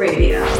Radio.